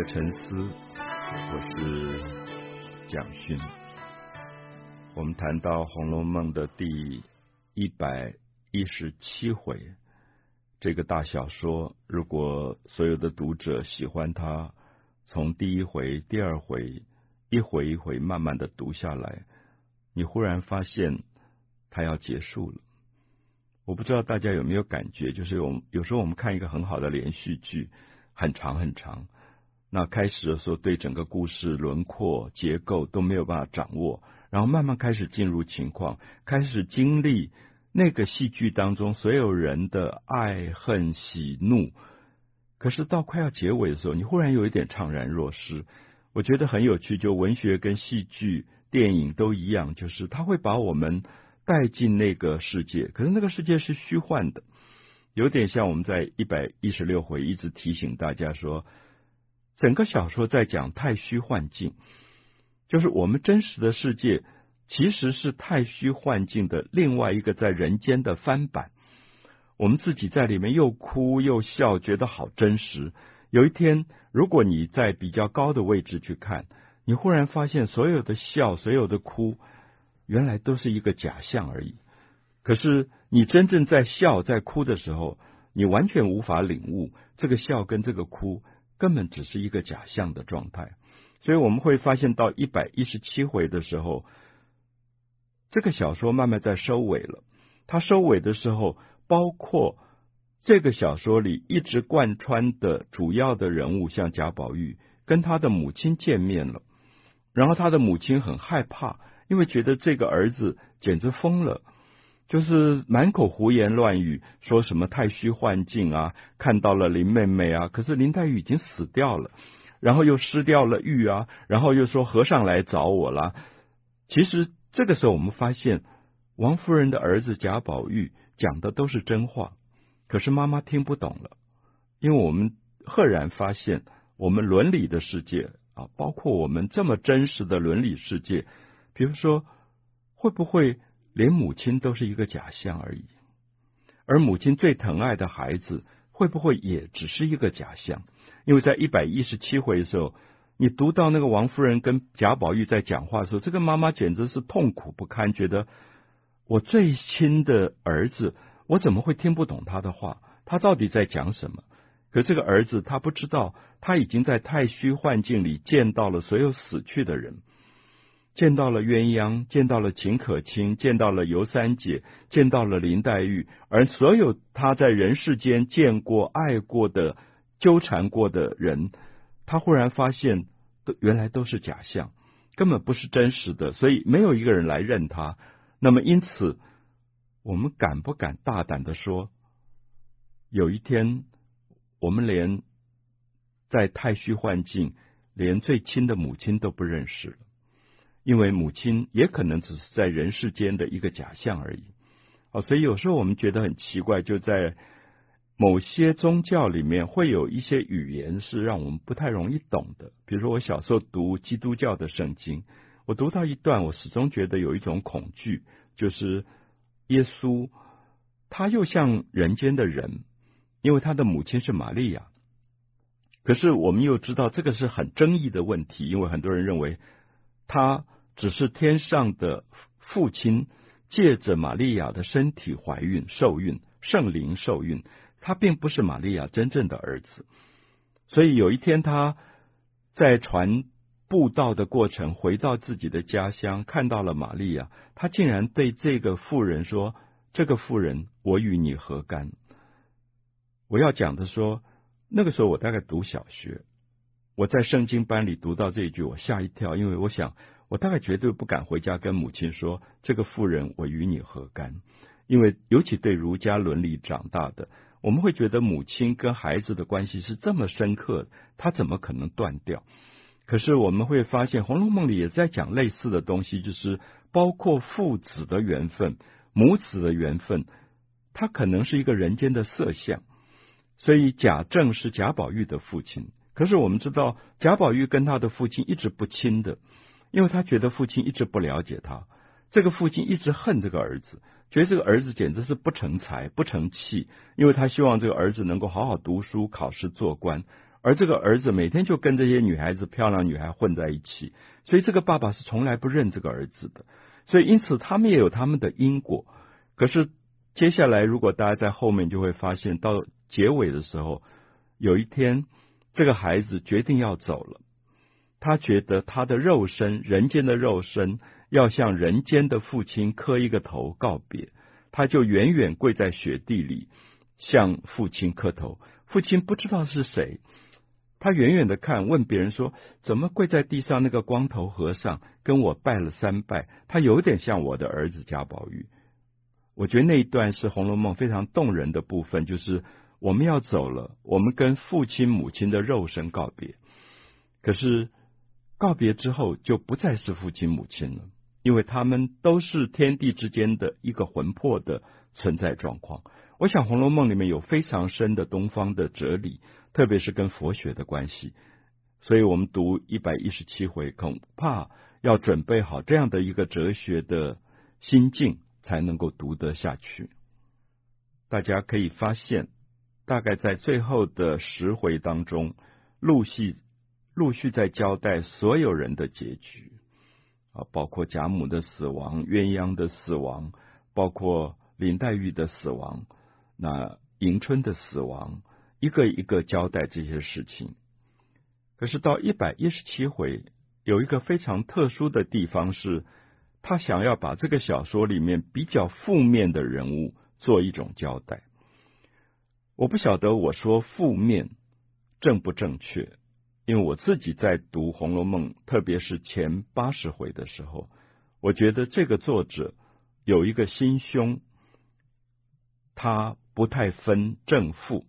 的沉思，我是蒋勋。我们谈到《红楼梦》的第一百一十七回，这个大小说，如果所有的读者喜欢它，从第一回、第二回，一回一回慢慢的读下来，你忽然发现它要结束了。我不知道大家有没有感觉，就是有有时候我们看一个很好的连续剧。很长很长，那开始的时候对整个故事轮廓结构都没有办法掌握，然后慢慢开始进入情况，开始经历那个戏剧当中所有人的爱恨喜怒，可是到快要结尾的时候，你忽然有一点怅然若失。我觉得很有趣，就文学跟戏剧、电影都一样，就是他会把我们带进那个世界，可是那个世界是虚幻的。有点像我们在一百一十六回一直提醒大家说，整个小说在讲太虚幻境，就是我们真实的世界其实是太虚幻境的另外一个在人间的翻版。我们自己在里面又哭又笑，觉得好真实。有一天，如果你在比较高的位置去看，你忽然发现所有的笑、所有的哭，原来都是一个假象而已。可是，你真正在笑、在哭的时候，你完全无法领悟这个笑跟这个哭根本只是一个假象的状态。所以，我们会发现到一百一十七回的时候，这个小说慢慢在收尾了。它收尾的时候，包括这个小说里一直贯穿的主要的人物，像贾宝玉跟他的母亲见面了，然后他的母亲很害怕，因为觉得这个儿子简直疯了。就是满口胡言乱语，说什么太虚幻境啊，看到了林妹妹啊，可是林黛玉已经死掉了，然后又失掉了玉啊，然后又说和尚来找我了。其实这个时候，我们发现王夫人的儿子贾宝玉讲的都是真话，可是妈妈听不懂了，因为我们赫然发现，我们伦理的世界啊，包括我们这么真实的伦理世界，比如说会不会？连母亲都是一个假象而已，而母亲最疼爱的孩子会不会也只是一个假象？因为在一百一十七回的时候，你读到那个王夫人跟贾宝玉在讲话的时候，这个妈妈简直是痛苦不堪，觉得我最亲的儿子，我怎么会听不懂他的话？他到底在讲什么？可这个儿子他不知道，他已经在太虚幻境里见到了所有死去的人。见到了鸳鸯，见到了秦可卿，见到了尤三姐，见到了林黛玉，而所有他在人世间见过、爱过的、纠缠过的人，他忽然发现，都原来都是假象，根本不是真实的，所以没有一个人来认他。那么，因此，我们敢不敢大胆的说，有一天，我们连在太虚幻境，连最亲的母亲都不认识了。因为母亲也可能只是在人世间的一个假象而已，哦，所以有时候我们觉得很奇怪，就在某些宗教里面会有一些语言是让我们不太容易懂的。比如说，我小时候读基督教的圣经，我读到一段，我始终觉得有一种恐惧，就是耶稣他又像人间的人，因为他的母亲是玛利亚，可是我们又知道这个是很争议的问题，因为很多人认为。他只是天上的父亲，借着玛利亚的身体怀孕受孕，圣灵受孕，他并不是玛利亚真正的儿子。所以有一天，他在传布道的过程，回到自己的家乡，看到了玛利亚，他竟然对这个妇人说：“这个妇人，我与你何干？”我要讲的说，那个时候我大概读小学。我在圣经班里读到这一句，我吓一跳，因为我想，我大概绝对不敢回家跟母亲说：“这个妇人，我与你何干？”因为尤其对儒家伦理长大的，我们会觉得母亲跟孩子的关系是这么深刻，他怎么可能断掉？可是我们会发现，《红楼梦》里也在讲类似的东西，就是包括父子的缘分、母子的缘分，他可能是一个人间的色相。所以贾政是贾宝玉的父亲。可是我们知道，贾宝玉跟他的父亲一直不亲的，因为他觉得父亲一直不了解他。这个父亲一直恨这个儿子，觉得这个儿子简直是不成才、不成器，因为他希望这个儿子能够好好读书、考试做官，而这个儿子每天就跟这些女孩子、漂亮女孩混在一起，所以这个爸爸是从来不认这个儿子的。所以因此他们也有他们的因果。可是接下来，如果大家在后面就会发现，到结尾的时候，有一天这个孩子决定要走了，他觉得他的肉身，人间的肉身，要向人间的父亲磕一个头告别，他就远远跪在雪地里向父亲磕头。父亲不知道是谁。他远远的看，问别人说：“怎么跪在地上那个光头和尚跟我拜了三拜？他有点像我的儿子贾宝玉。”我觉得那一段是《红楼梦》非常动人的部分，就是我们要走了，我们跟父亲母亲的肉身告别。可是告别之后，就不再是父亲母亲了，因为他们都是天地之间的一个魂魄的存在状况。我想《红楼梦》里面有非常深的东方的哲理。特别是跟佛学的关系，所以我们读一百一十七回，恐怕要准备好这样的一个哲学的心境，才能够读得下去。大家可以发现，大概在最后的十回当中，陆续陆续在交代所有人的结局啊，包括贾母的死亡、鸳鸯的死亡，包括林黛玉的死亡，那迎春的死亡。一个一个交代这些事情，可是到一百一十七回，有一个非常特殊的地方是，他想要把这个小说里面比较负面的人物做一种交代。我不晓得我说负面正不正确，因为我自己在读《红楼梦》，特别是前八十回的时候，我觉得这个作者有一个心胸，他不太分正负。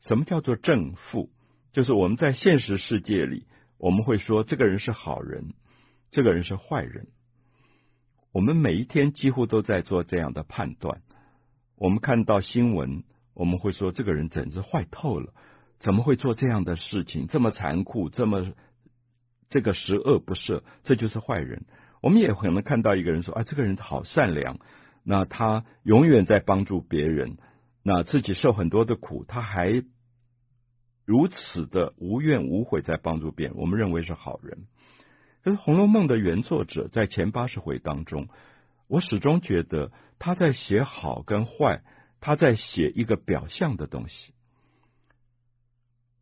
什么叫做正负？就是我们在现实世界里，我们会说这个人是好人，这个人是坏人。我们每一天几乎都在做这样的判断。我们看到新闻，我们会说这个人简直坏透了，怎么会做这样的事情？这么残酷，这么这个十恶不赦，这就是坏人。我们也可能看到一个人说啊，这个人好善良，那他永远在帮助别人，那自己受很多的苦，他还。如此的无怨无悔，在帮助别人，我们认为是好人。可是《红楼梦》的原作者在前八十回当中，我始终觉得他在写好跟坏，他在写一个表象的东西。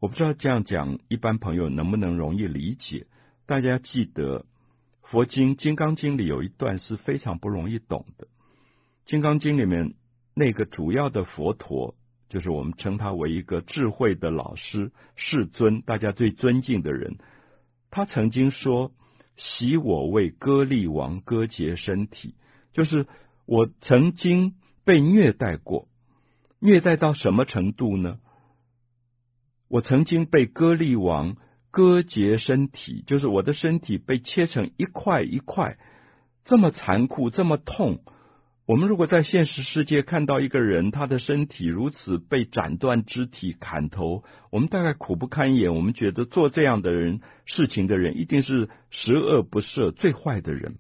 我不知道这样讲，一般朋友能不能容易理解？大家记得佛经《金刚经》里有一段是非常不容易懂的，《金刚经》里面那个主要的佛陀。就是我们称他为一个智慧的老师、世尊，大家最尊敬的人。他曾经说：“喜我为歌利王割截身体，就是我曾经被虐待过，虐待到什么程度呢？我曾经被歌利王割截身体，就是我的身体被切成一块一块，这么残酷，这么痛。”我们如果在现实世界看到一个人，他的身体如此被斩断肢体、砍头，我们大概苦不堪言。我们觉得做这样的人事情的人，一定是十恶不赦、最坏的人。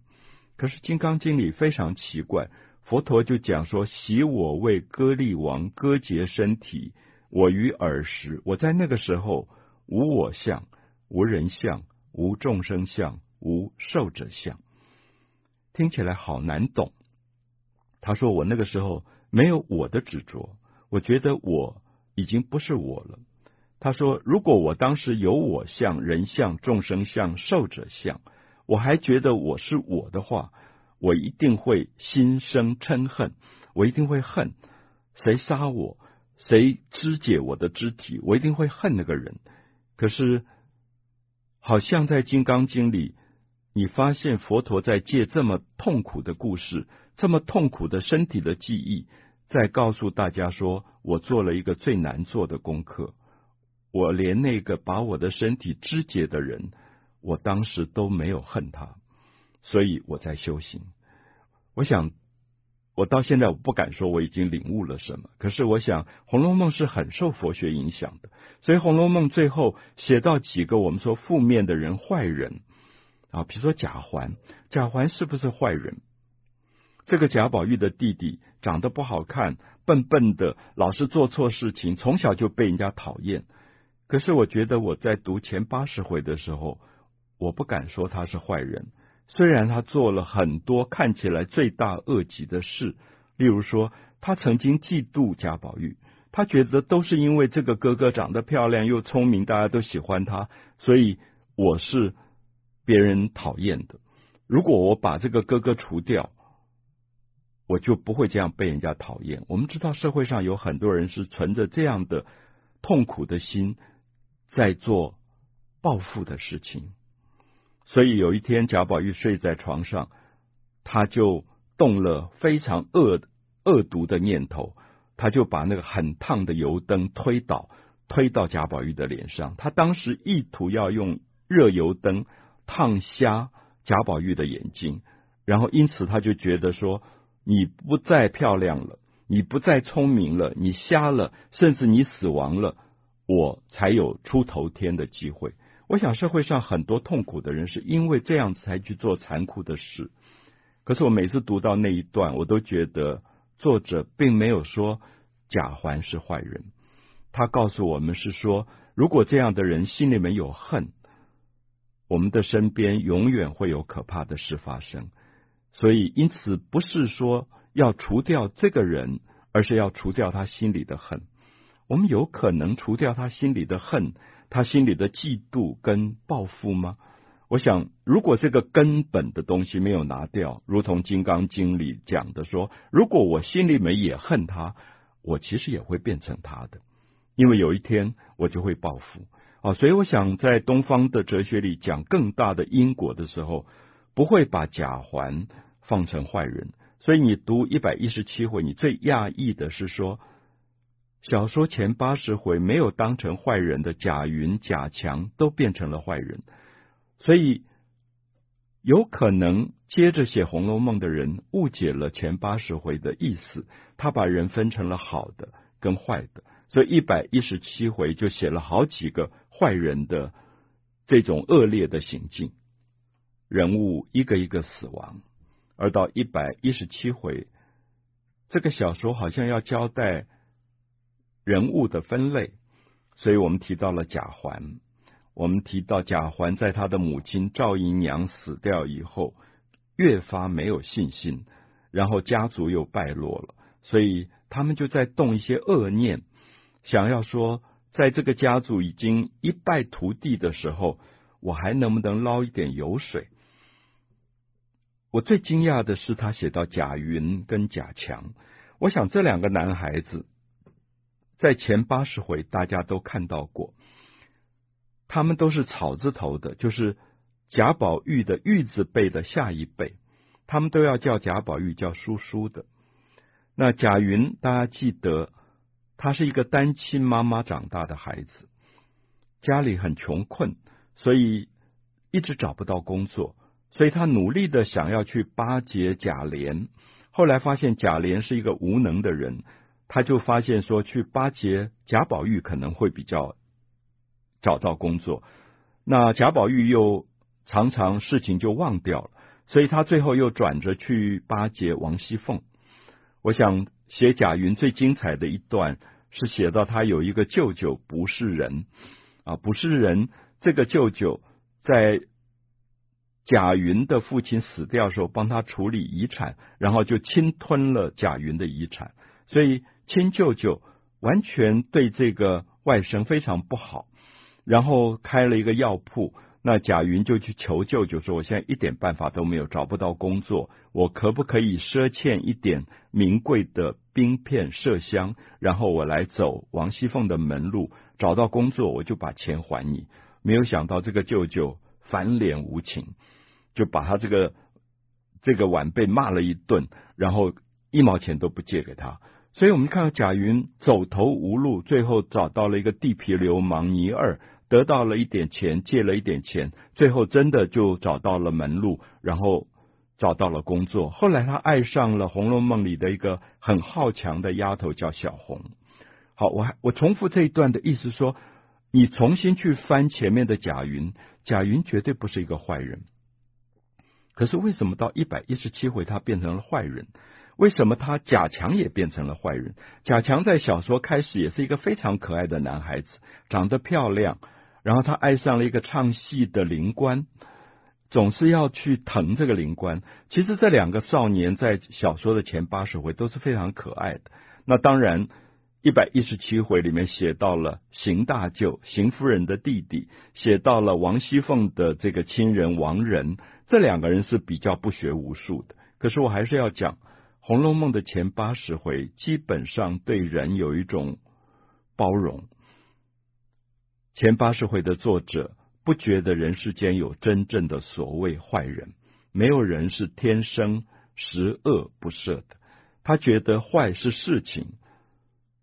可是《金刚经》里非常奇怪，佛陀就讲说：“昔我为歌利王割截身体，我于尔时，我在那个时候无我相、无人相、无众生相、无寿者相。”听起来好难懂。他说：“我那个时候没有我的执着，我觉得我已经不是我了。”他说：“如果我当时有我相、人相、众生相、寿者相，我还觉得我是我的话，我一定会心生嗔恨，我一定会恨谁杀我，谁肢解我的肢体，我一定会恨那个人。可是，好像在《金刚经》里，你发现佛陀在借这么痛苦的故事。”这么痛苦的身体的记忆，在告诉大家说，我做了一个最难做的功课。我连那个把我的身体肢解的人，我当时都没有恨他，所以我在修行。我想，我到现在我不敢说我已经领悟了什么，可是我想，《红楼梦》是很受佛学影响的，所以《红楼梦》最后写到几个我们说负面的人、坏人啊，比如说贾环，贾环是不是坏人？这个贾宝玉的弟弟长得不好看，笨笨的，老是做错事情，从小就被人家讨厌。可是我觉得我在读前八十回的时候，我不敢说他是坏人。虽然他做了很多看起来罪大恶极的事，例如说，他曾经嫉妒贾宝玉，他觉得都是因为这个哥哥长得漂亮又聪明，大家都喜欢他，所以我是别人讨厌的。如果我把这个哥哥除掉，我就不会这样被人家讨厌。我们知道社会上有很多人是存着这样的痛苦的心，在做报复的事情。所以有一天，贾宝玉睡在床上，他就动了非常恶恶毒的念头，他就把那个很烫的油灯推倒，推到贾宝玉的脸上。他当时意图要用热油灯烫瞎贾宝玉的眼睛，然后因此他就觉得说：“你不再漂亮了，你不再聪明了，你瞎了，甚至你死亡了，我才有出头天的机会。”我想社会上很多痛苦的人是因为这样才去做残酷的事。可是我每次读到那一段，我都觉得作者并没有说贾环是坏人，他告诉我们是说，如果这样的人心里面有恨，我们的身边永远会有可怕的事发生。所以，因此不是说要除掉这个人，而是要除掉他心里的恨。我们有可能除掉他心里的恨。他心里的嫉妒跟报复吗？我想，如果这个根本的东西没有拿掉，如同《金刚经》里讲的说，如果我心里面也恨他，我其实也会变成他的，因为有一天我就会报复啊。所以，我想在东方的哲学里讲更大的因果的时候，不会把贾环放成坏人。所以，你读一百一十七回，你最讶异的是说。小说前八十回没有当成坏人的贾云、贾强都变成了坏人，所以有可能接着写《红楼梦》的人误解了前八十回的意思，他把人分成了好的跟坏的，所以一百一十七回就写了好几个坏人的这种恶劣的行径，人物一个一个死亡，而到一百一十七回，这个小说好像要交代。人物的分类，所以我们提到了贾环。我们提到贾环在他的母亲赵姨娘死掉以后，越发没有信心，然后家族又败落了，所以他们就在动一些恶念，想要说，在这个家族已经一败涂地的时候，我还能不能捞一点油水？我最惊讶的是，他写到贾云跟贾强，我想这两个男孩子。在前八十回，大家都看到过，他们都是草字头的，就是贾宝玉的玉字辈的下一辈，他们都要叫贾宝玉叫叔叔的。那贾云，大家记得，他是一个单亲妈妈长大的孩子，家里很穷困，所以一直找不到工作，所以他努力的想要去巴结贾琏，后来发现贾琏是一个无能的人。他就发现说，去巴结贾宝玉可能会比较找到工作。那贾宝玉又常常事情就忘掉了，所以他最后又转着去巴结王熙凤。我想写贾云最精彩的一段是写到他有一个舅舅不是人啊，不是人。这个舅舅在贾云的父亲死掉的时候，帮他处理遗产，然后就侵吞了贾云的遗产，所以。亲舅舅完全对这个外甥非常不好，然后开了一个药铺。那贾云就去求舅舅说：“我现在一点办法都没有，找不到工作，我可不可以赊欠一点名贵的冰片麝香，然后我来走王熙凤的门路，找到工作我就把钱还你。”没有想到这个舅舅翻脸无情，就把他这个这个晚辈骂了一顿，然后一毛钱都不借给他。所以我们看到贾云走投无路，最后找到了一个地痞流氓倪二，得到了一点钱，借了一点钱，最后真的就找到了门路，然后找到了工作。后来他爱上了《红楼梦》里的一个很好强的丫头，叫小红。好，我还我重复这一段的意思说，你重新去翻前面的贾云，贾云绝对不是一个坏人。可是为什么到一百一十七回他变成了坏人？为什么他贾强也变成了坏人？贾强在小说开始也是一个非常可爱的男孩子，长得漂亮，然后他爱上了一个唱戏的灵官，总是要去疼这个灵官。其实这两个少年在小说的前八十回都是非常可爱的。那当然，一百一十七回里面写到了邢大舅，邢夫人的弟弟，写到了王熙凤的这个亲人王仁，这两个人是比较不学无术的。可是我还是要讲。《红楼梦》的前八十回基本上对人有一种包容。前八十回的作者不觉得人世间有真正的所谓坏人，没有人是天生十恶不赦的。他觉得坏是事情，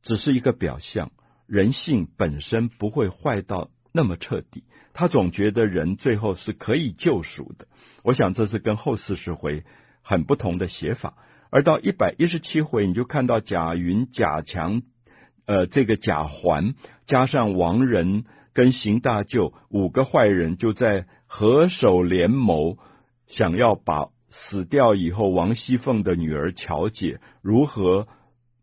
只是一个表象，人性本身不会坏到那么彻底。他总觉得人最后是可以救赎的。我想这是跟后四十回很不同的写法。而到一百一十七回，你就看到贾云、贾强，呃，这个贾环加上王仁跟邢大舅五个坏人，就在合手联谋，想要把死掉以后王熙凤的女儿巧姐如何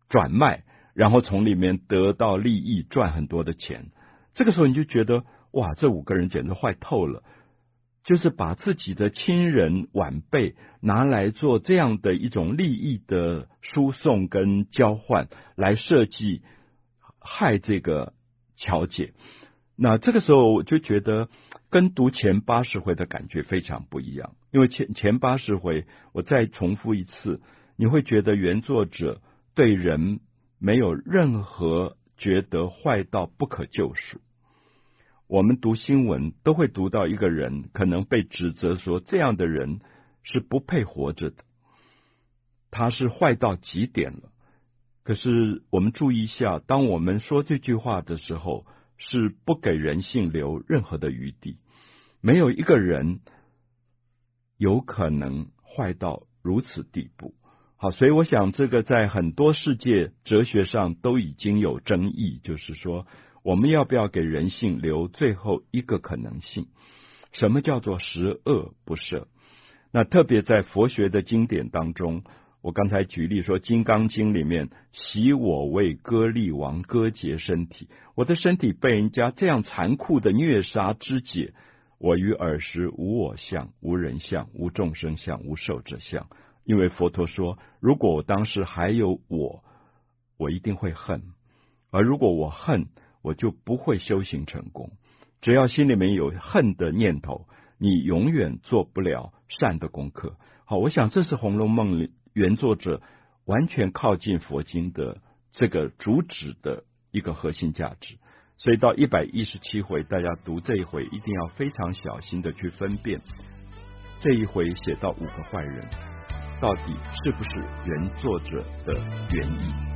转卖，然后从里面得到利益，赚很多的钱。这个时候你就觉得，哇，这五个人简直坏透了。就是把自己的亲人晚辈拿来做这样的一种利益的输送跟交换，来设计害这个乔姐。那这个时候我就觉得跟读前八十回的感觉非常不一样，因为前前八十回我再重复一次，你会觉得原作者对人没有任何觉得坏到不可救赎。我们读新闻都会读到一个人可能被指责说，这样的人是不配活着的，他是坏到极点了。可是我们注意一下，当我们说这句话的时候，是不给人性留任何的余地，没有一个人有可能坏到如此地步。好，所以我想这个在很多世界哲学上都已经有争议，就是说。我们要不要给人性留最后一个可能性？什么叫做十恶不赦？那特别在佛学的经典当中，我刚才举例说，《金刚经》里面，昔我为歌利王割截身体，我的身体被人家这样残酷的虐杀肢解，我于尔时无我相、无人相、无众生相、无寿者相。因为佛陀说，如果我当时还有我，我一定会恨；而如果我恨，我就不会修行成功。只要心里面有恨的念头，你永远做不了善的功课。好，我想这是《红楼梦》里原作者完全靠近佛经的这个主旨的一个核心价值。所以到一百一十七回，大家读这一回一定要非常小心的去分辨这一回写到五个坏人，到底是不是原作者的原意。